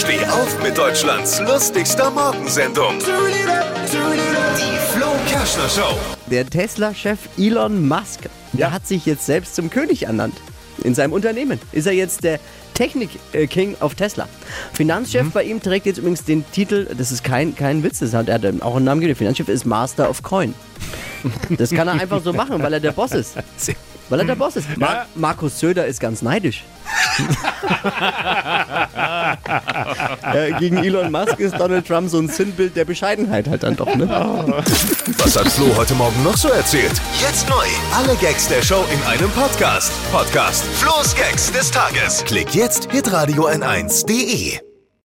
Steh auf mit Deutschlands lustigster Morgensendung. Die Flo Kerschner Show. Der Tesla-Chef Elon Musk der hat sich jetzt selbst zum König ernannt. In seinem Unternehmen ist er jetzt der Technik-King auf Tesla. Finanzchef bei ihm trägt jetzt übrigens den Titel, das ist kein, kein Witz, das hat er auch einen Namen gegeben. Finanzchef ist Master of Coin. Das kann er einfach so machen, weil er der Boss ist. Weil er der Boss ist. Mar Markus Söder ist ganz neidisch. ja, gegen Elon Musk ist Donald Trump so ein Sinnbild der Bescheidenheit halt dann doch, ne? Was hat Flo heute Morgen noch so erzählt? Jetzt neu. Alle Gags der Show in einem Podcast. Podcast Flo's Gags des Tages. Klick jetzt hitradio n1.de.